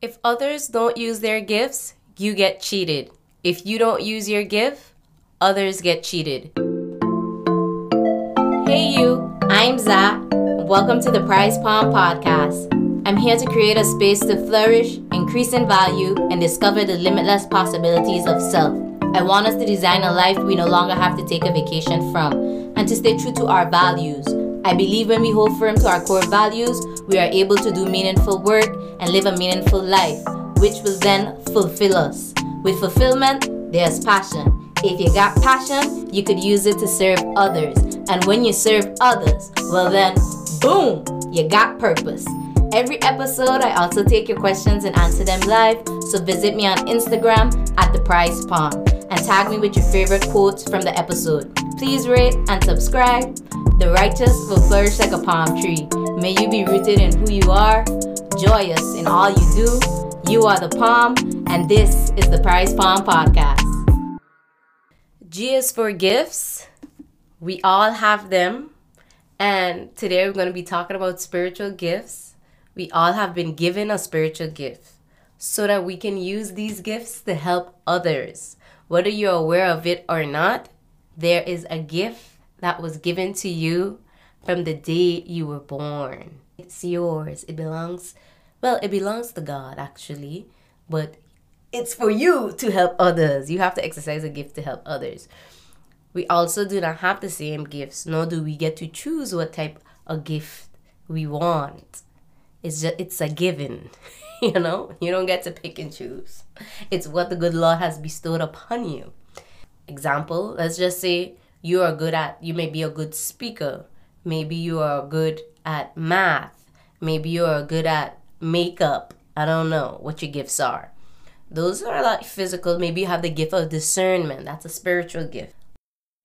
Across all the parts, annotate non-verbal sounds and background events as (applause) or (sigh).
If others don't use their gifts, you get cheated. If you don't use your gift, others get cheated. Hey, you, I'm Za. Welcome to the Prized Palm Podcast. I'm here to create a space to flourish, increase in value, and discover the limitless possibilities of self. I want us to design a life we no longer have to take a vacation from and to stay true to our values. I believe when we hold firm to our core values, we are able to do meaningful work and live a meaningful life, which will then fulfill us. With fulfillment, there's passion. If you got passion, you could use it to serve others. And when you serve others, well then, boom, you got purpose. Every episode, I also take your questions and answer them live. So visit me on Instagram at the Prized Palm and tag me with your favorite quotes from the episode. Please rate and subscribe. The righteous will flourish like a palm tree. May you be rooted in who you are, joyous in all you do. You are the palm, and this is the Prized Palm Podcast. G is for gifts. We all have them. And today we're going to be talking about spiritual gifts. We all have been given a spiritual gift so that we can use these gifts to help others. Whether you're aware of it or not, there is a gift that was given to you from the day you were born. It's yours. It belongs, well, it belongs to God actually, but it's for you to help others. You have to exercise a gift to help others. We also do not have the same gifts, nor do we get to choose what type of gift we want. It's just it's a given. (laughs) you know? You don't get to pick and choose. It's what the good Lord has bestowed upon you. Example, let's just say you are good at you may be a good speaker. Maybe you are good at math. Maybe you are good at makeup. I don't know what your gifts are. Those are like physical. Maybe you have the gift of discernment. That's a spiritual gift.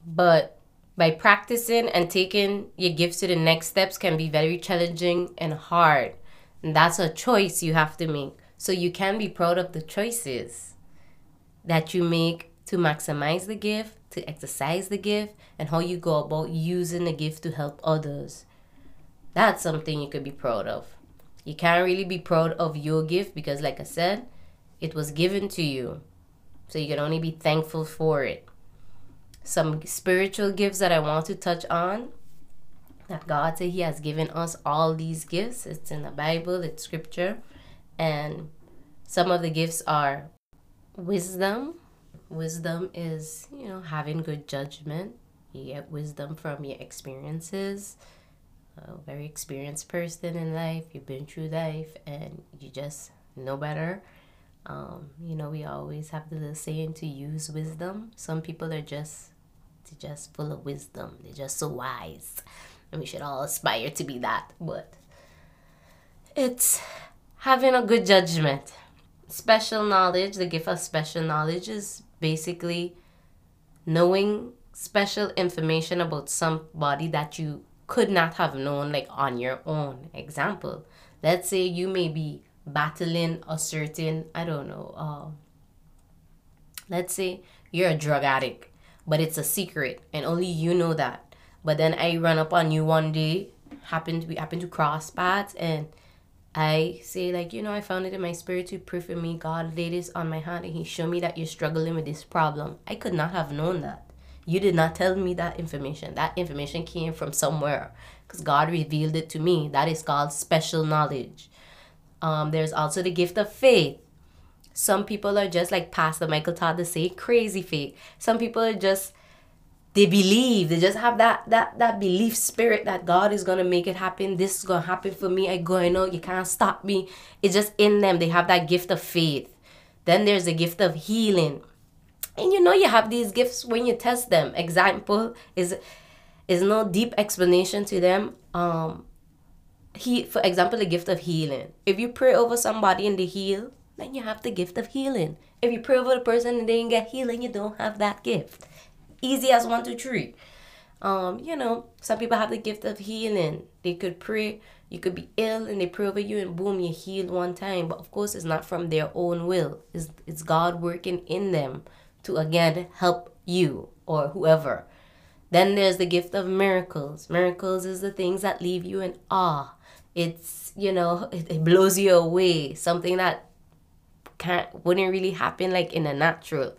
But by practicing and taking your gifts to the next steps can be very challenging and hard. And that's a choice you have to make. So you can be proud of the choices that you make to maximize the gift, to exercise the gift, and how you go about using the gift to help others. That's something you could be proud of. You can't really be proud of your gift because, like I said, it was given to you. So you can only be thankful for it. Some spiritual gifts that I want to touch on that God said He has given us all these gifts. It's in the Bible, it's scripture. And some of the gifts are wisdom. Wisdom is, you know, having good judgment. You get wisdom from your experiences. A very experienced person in life, you've been through life and you just know better. Um, you know, we always have the saying to use wisdom. Some people are just they're just full of wisdom. They're just so wise. And we should all aspire to be that. But it's having a good judgment. Special knowledge, the gift of special knowledge is basically knowing special information about somebody that you could not have known like on your own. Example, let's say you may be battling a certain, I don't know, uh, let's say you're a drug addict, but it's a secret and only you know that. But then I run up on you one day, happen to happen to cross paths and I say like, you know, I found it in my spirit to pray for me. God laid this on my heart and he showed me that you're struggling with this problem. I could not have known that. You did not tell me that information. That information came from somewhere because God revealed it to me. That is called special knowledge. Um, there's also the gift of faith. Some people are just like Pastor Michael Todd to say, crazy faith. Some people are just they believe. They just have that that that belief spirit that God is gonna make it happen. This is gonna happen for me. I go, I know you can't stop me. It's just in them. They have that gift of faith. Then there's a gift of healing. And you know you have these gifts when you test them. Example is is no deep explanation to them. Um he for example the gift of healing. If you pray over somebody and they heal, then you have the gift of healing. If you pray over the person and they didn't get healing, you don't have that gift. Easy as one, two, three. Um, you know, some people have the gift of healing. They could pray, you could be ill and they pray over you and boom, you healed one time. But of course it's not from their own will. It's it's God working in them to again help you or whoever. Then there's the gift of miracles. Miracles is the things that leave you in awe. It's, you know, it, it blows you away. Something that can't wouldn't really happen like in a natural.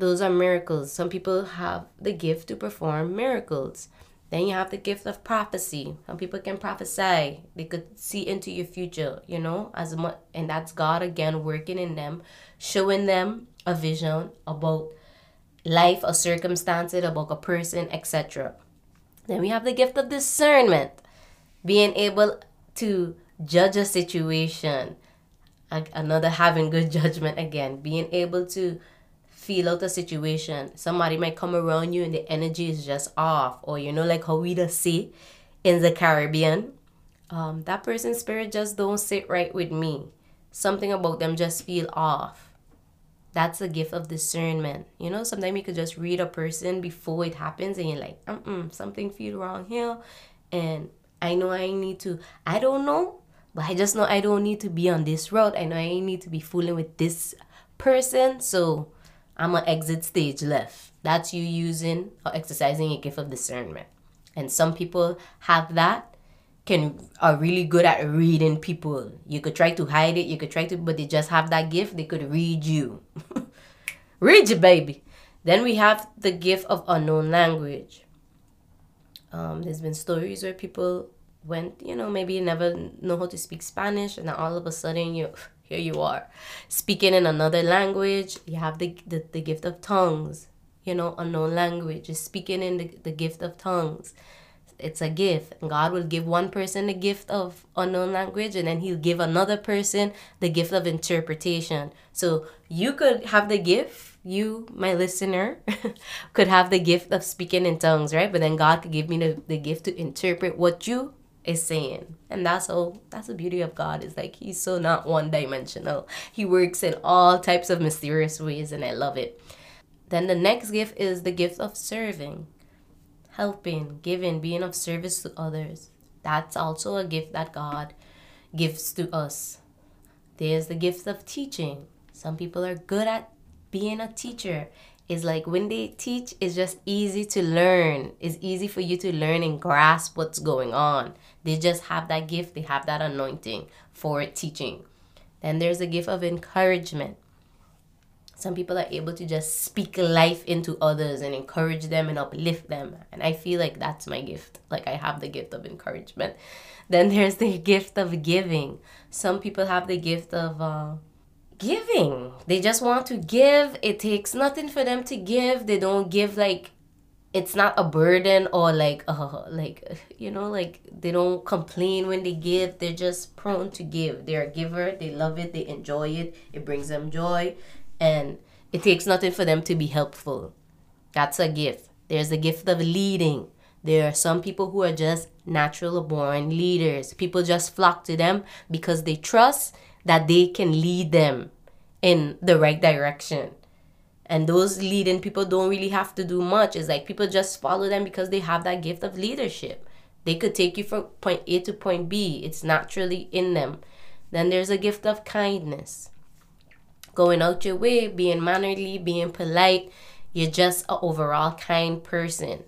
Those are miracles. Some people have the gift to perform miracles. Then you have the gift of prophecy. Some people can prophesy. They could see into your future, you know, as much and that's God again working in them, showing them a vision about life or circumstances, about a person, etc. Then we have the gift of discernment, being able to judge a situation. Another having good (laughs) judgment again, being able to feel out a situation. Somebody might come around you and the energy is just off, or you know, like how we just see in the Caribbean. Um, that person's spirit just don't sit right with me. Something about them just feel off. That's a gift of discernment. You know, sometimes you could just read a person before it happens and you're like, mm something feel wrong here. And I know I need to, I don't know, but I just know I don't need to be on this road. I know I need to be fooling with this person. So I'm gonna exit stage left. That's you using or exercising a gift of discernment. And some people have that, can are really good at reading people. You could try to hide it, you could try to, but they just have that gift, they could read you. (laughs) read you, baby. Then we have the gift of unknown language. Um, there's been stories where people went, you know, maybe never know how to speak Spanish, and then all of a sudden you here you are speaking in another language. You have the the, the gift of tongues, you know, unknown language, is speaking in the, the gift of tongues. It's a gift. And God will give one person the gift of unknown language, and then He'll give another person the gift of interpretation. So you could have the gift you, my listener, (laughs) could have the gift of speaking in tongues, right? But then God could give me the, the gift to interpret what you is saying. And that's all that's the beauty of God is like he's so not one dimensional. He works in all types of mysterious ways and I love it. Then the next gift is the gift of serving. Helping, giving, being of service to others. That's also a gift that God gives to us. There's the gift of teaching. Some people are good at being a teacher is like when they teach it's just easy to learn. It's easy for you to learn and grasp what's going on. They just have that gift. They have that anointing for teaching. Then there's a gift of encouragement. Some people are able to just speak life into others and encourage them and uplift them. And i feel like that's my gift. Like i have the gift of encouragement. (laughs) Then there's the gift of giving. Some people have the gift of uh, giving. They just want to give. It takes nothing for them to give. They don't give like it's not a burden or like uh like you know like they don't complain when they give. They're just prone to give. They're a giver. They love it. They enjoy it. It brings them joy and it takes nothing for them to be helpful. That's a gift. There's a gift of leading. There are some people who are just natural born leaders. People just flock to them because they trust that they can lead them in the right direction. And those leading people don't really have to do much. It's like people just follow them because they have that gift of leadership. They could take you from point A to point B. It's naturally in them. Then there's a gift of kindness. Going out your way, being mannerly, being polite. You're just an overall kind person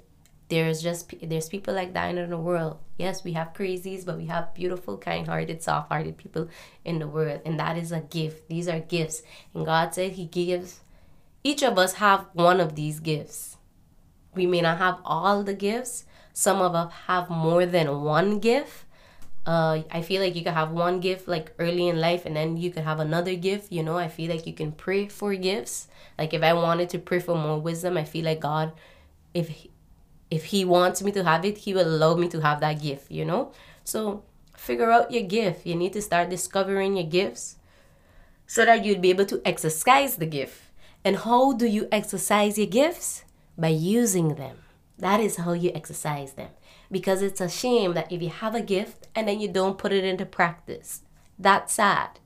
there's just there's people like that in the world. Yes we have crazies but we have beautiful kind-hearted soft-hearted people in the world. And that is a gift. These are gifts. And god said he gives each of us have one of these gifts. We may not have all the gifts. Some of us have more than one gift. Uh, I feel like you could have one gift like early in life and then you could have another gift, you know. I feel like you can pray for gifts. Like if I wanted to pray for more wisdom, I feel like God if if he wants me to have it, he will allow me to have that gift, you know? So figure out your gift. You need to start discovering your gifts so that you'd be able to exercise the gift. And how do you exercise your gifts? By using them. That is how you exercise them. Because it's a shame that if you have a gift and then you don't put it into practice, that's sad.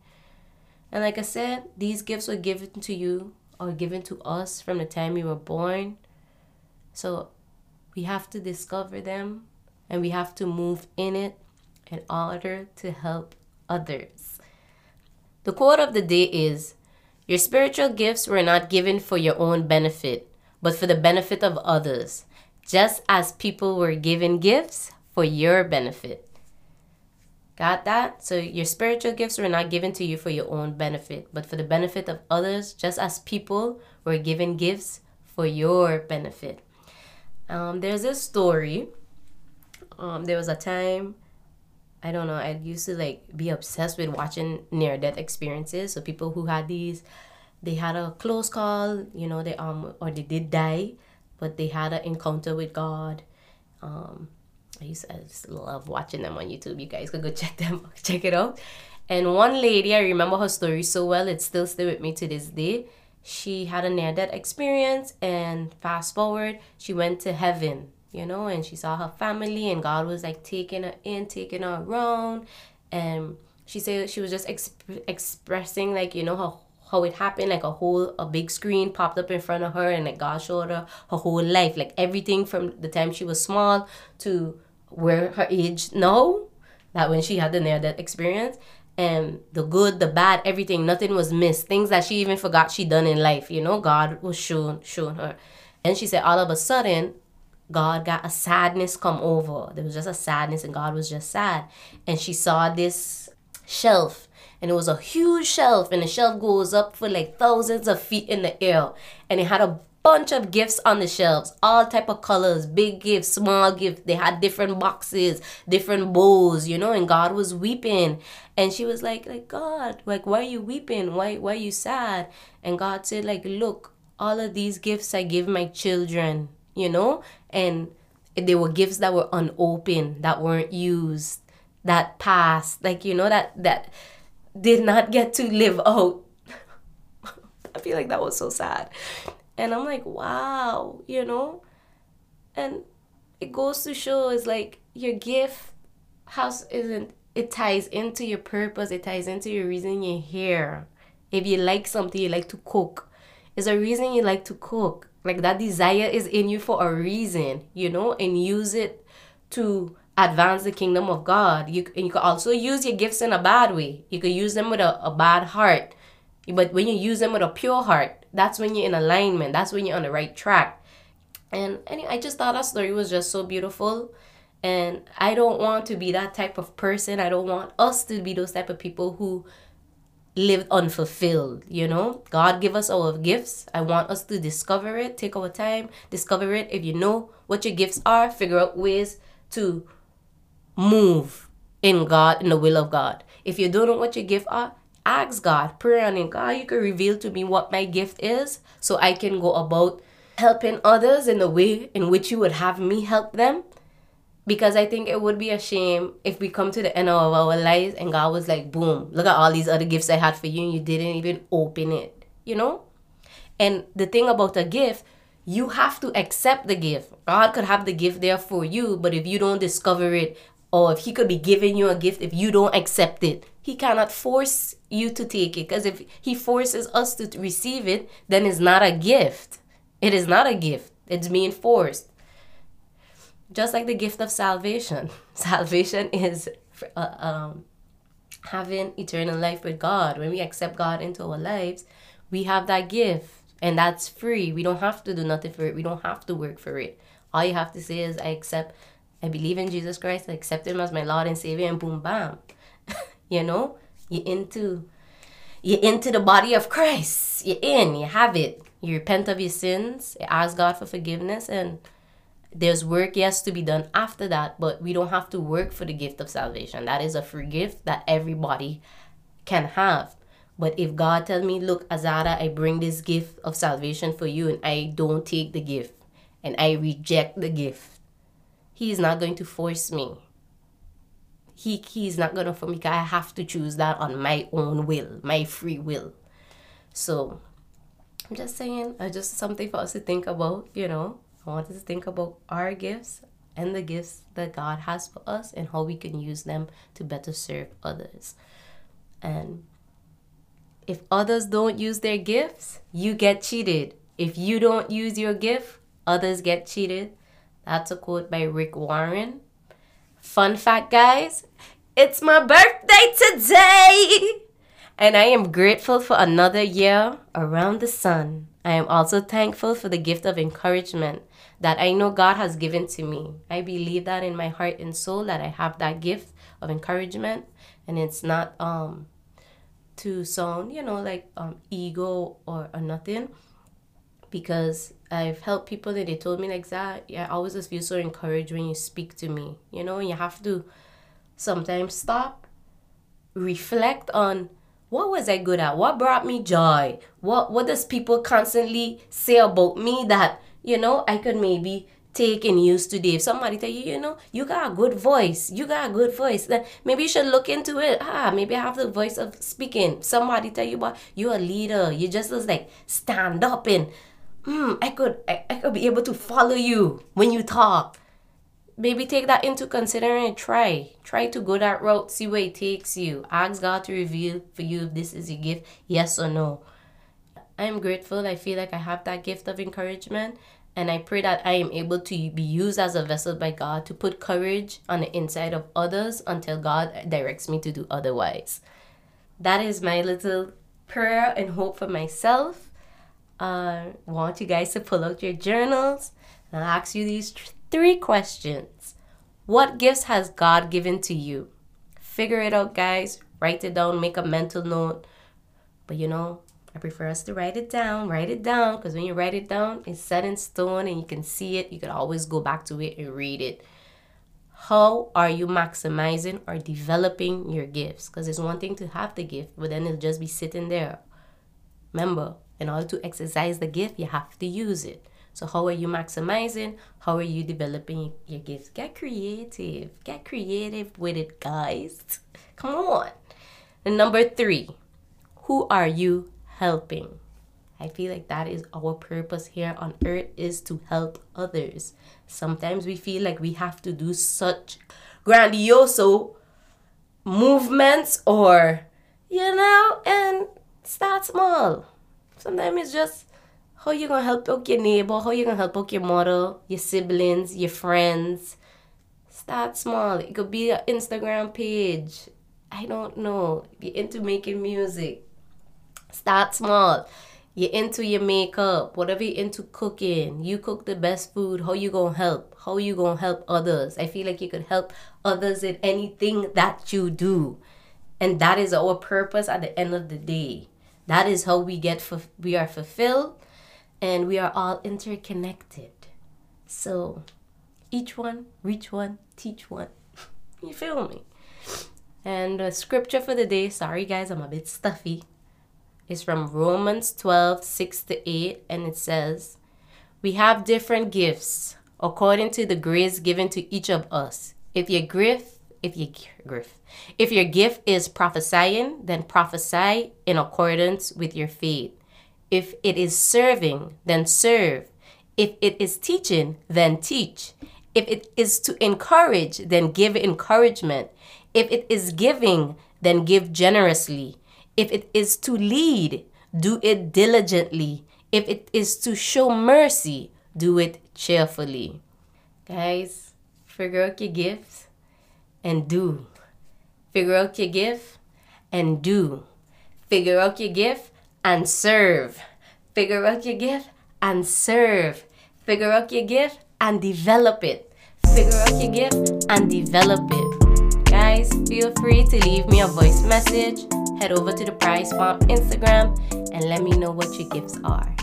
And like I said, these gifts were given to you or given to us from the time you were born. So we have to discover them and we have to move in it in order to help others. The quote of the day is Your spiritual gifts were not given for your own benefit, but for the benefit of others, just as people were given gifts for your benefit. Got that? So your spiritual gifts were not given to you for your own benefit, but for the benefit of others, just as people were given gifts for your benefit. Um, there's a story. Um, there was a time, I don't know, I used to like be obsessed with watching near death experiences. So people who had these, they had a close call, you know, they um or they did die, but they had an encounter with God. Um, I used to, I just love watching them on YouTube. You guys could go check them, (laughs) check it out. And one lady, I remember her story so well, it's still still with me to this day. She had a near death experience, and fast forward, she went to heaven, you know, and she saw her family, and God was like taking her in, taking her around. And she said she was just exp- expressing, like, you know, her how it happened like a whole a big screen popped up in front of her and like god showed her her whole life like everything from the time she was small to where her age now that when she had the near death experience and the good the bad everything nothing was missed. Things that she even forgot she done in life you know god was shown shown her. And she said all of a sudden god got a sadness come over. There was just a sadness and god was just sad. And she saw this shelf and it was a huge shelf and the shelf goes up for like thousands of feet in the air. And it had a bunch of gifts on the shelves. All type of colors big gifts small gifts. They had different boxes different bowls you know and god was weeping. And she was like like god like why are you weeping? Why why are you sad? And god said like look all of these gifts i give my children you know? And they were gifts that were unopened that weren't used that passed like you know that that did not get to live out. (laughs) I feel like that was so sad and I'm like, wow, you know? And it goes to show is like your gift house isn't it ties into your purpose, it ties into your reason you're here. If you like something, you like to cook. It's a reason you like to cook. Like that desire is in you for a reason, you know, and use it to advance the kingdom of God. You and you can also use your gifts in a bad way. You could use them with a, a bad heart. But when you use them with a pure heart, that's when you're in alignment. That's when you're on the right track. And anyway, I just thought that story was just so beautiful. And I don't want to be that type of person. I don't want us to be those type of people who live unfulfilled, you know? God give us our gifts. I want us to discover it, take our time, discover it. If you know what your gifts are, figure out ways to move in God, in the will of God. If you don't know what your gifts are, ask God, pray on Him. God, you can reveal to me what my gift is so I can go about helping others in the way in which you would have me help them. Because I think it would be a shame if we come to the end of our lives and God was like, boom, look at all these other gifts I had for you and you didn't even open it, you know? And the thing about a gift, you have to accept the gift. God could have the gift there for you, but if you don't discover it, or if He could be giving you a gift, if you don't accept it, He cannot force you to take it. Because if He forces us to receive it, then it's not a gift. It is not a gift, it's being forced. Just like the gift of salvation. (laughs) Salvation is uh, um, having eternal life with God. When we accept God into our lives, we have that gift. And that's free. We don't have to do nothing for it. We don't have to work for it. All you have to say is, I accept, I believe in Jesus Christ, I accept Him as my Lord and Savior, and boom, bam. You know? You're into you're into the body of Christ. You're in, you have it. You repent of your sins, you ask God for forgiveness, and there's work, yes, to be done after that, but we don't have to work for the gift of salvation. That is a free gift that everybody can have. But if God tells me, look, Azada, I bring this gift of salvation for you, and I don't take the gift, and I reject the gift, He is not going to force me he he's not gonna for me i have to choose that on my own will my free will. So i'm just saying uh, just something for us to think about you know? I want us to think about our gifts and the gifts that god has for us and how we can use them to better serve others. And if others don't use their gifts you get cheated. If you don't use your gift others get cheated. That's a quote by rick warren Fun fact, guys, it's my birthday today! And I am grateful for another year around the sun. I am also thankful for the gift of encouragement that I know God has given to me. I believe that in my heart and soul that I have that gift of encouragement, and it's not um to sound you know like um ego or, or nothing because I've helped people that they told me like that. Yeah, I always just feel so encouraged when you speak to me. You know, you have to sometimes stop, reflect on what was I good at? What brought me joy? What what does people constantly say about me that, you know, I could maybe take and use today. If somebody tell you, you know, you got a good voice, you got a good voice, then maybe you should look into it. Ah, maybe I have the voice of speaking. Somebody tell you about you're a leader. You just just like stand up and mm, I could I, I could be able to follow you when you talk. Maybe take that into consideration. Try try to go that route see where it takes you. Ask god to reveal for you if this is a gift yes or no. I'm grateful. I feel like i have that gift of encouragement and i pray that i am able to be used as a vessel by god to put courage on the inside of others until god directs me to do otherwise. That is my little prayer and hope for myself uh, want you guys to pull out your journals and I'll ask you these three questions. What gifts has God given to you? Figure it out, guys. Write it down, make a mental note. But you know, I prefer us to write it down. Write it down because when you write it down, it's set in stone and you can see it. You can always go back to it and read it. How are you maximizing or developing your gifts? Because it's one thing to have the gift, but then it'll just be sitting there. Remember, in order to exercise the gift, you have to use it. So how are you maximizing? How are you developing your gifts? Get creative. Get creative with it, guys. (laughs) Come on. And number three, who are you helping? I feel like that is our purpose here on earth is to help others. Sometimes we feel like we have to do such grandioso movements or you know and start small. Sometimes it's just how you gonna help out your neighbor, how you gonna help out your mother, your siblings, your friends. Start small. It could be an Instagram page. I don't know. You're into making music, start small. You're into your makeup, whatever you're into cooking. You cook the best food. How you gonna help? How you gonna help others? I feel like you could help others in anything that you do. And that is our purpose at the end of the day. That is how we get we are fulfilled and we are all interconnected. So each one, reach one, teach one. (laughs) you feel me? And the scripture for the day, sorry guys, I'm a bit stuffy, is from Romans 12 6 to 8, and it says, We have different gifts according to the grace given to each of us. If your gift, if your gift, if your gift is prophesying, then prophesy in accordance with your faith. If it is serving, then serve. If it is teaching, then teach. If it is to encourage, then give encouragement. If it is giving, then give generously. If it is to lead, do it diligently. If it is to show mercy, do it cheerfully. Guys, figure out your gifts and do. Figure out your gift and do. Figure out your gift and serve. Figure out your gift and serve. Figure out your gift and develop it. Figure out your gift and develop it. Guys, feel free to leave me a voice message. Head over to the Prized Palm Instagram and let me know what your gifts are.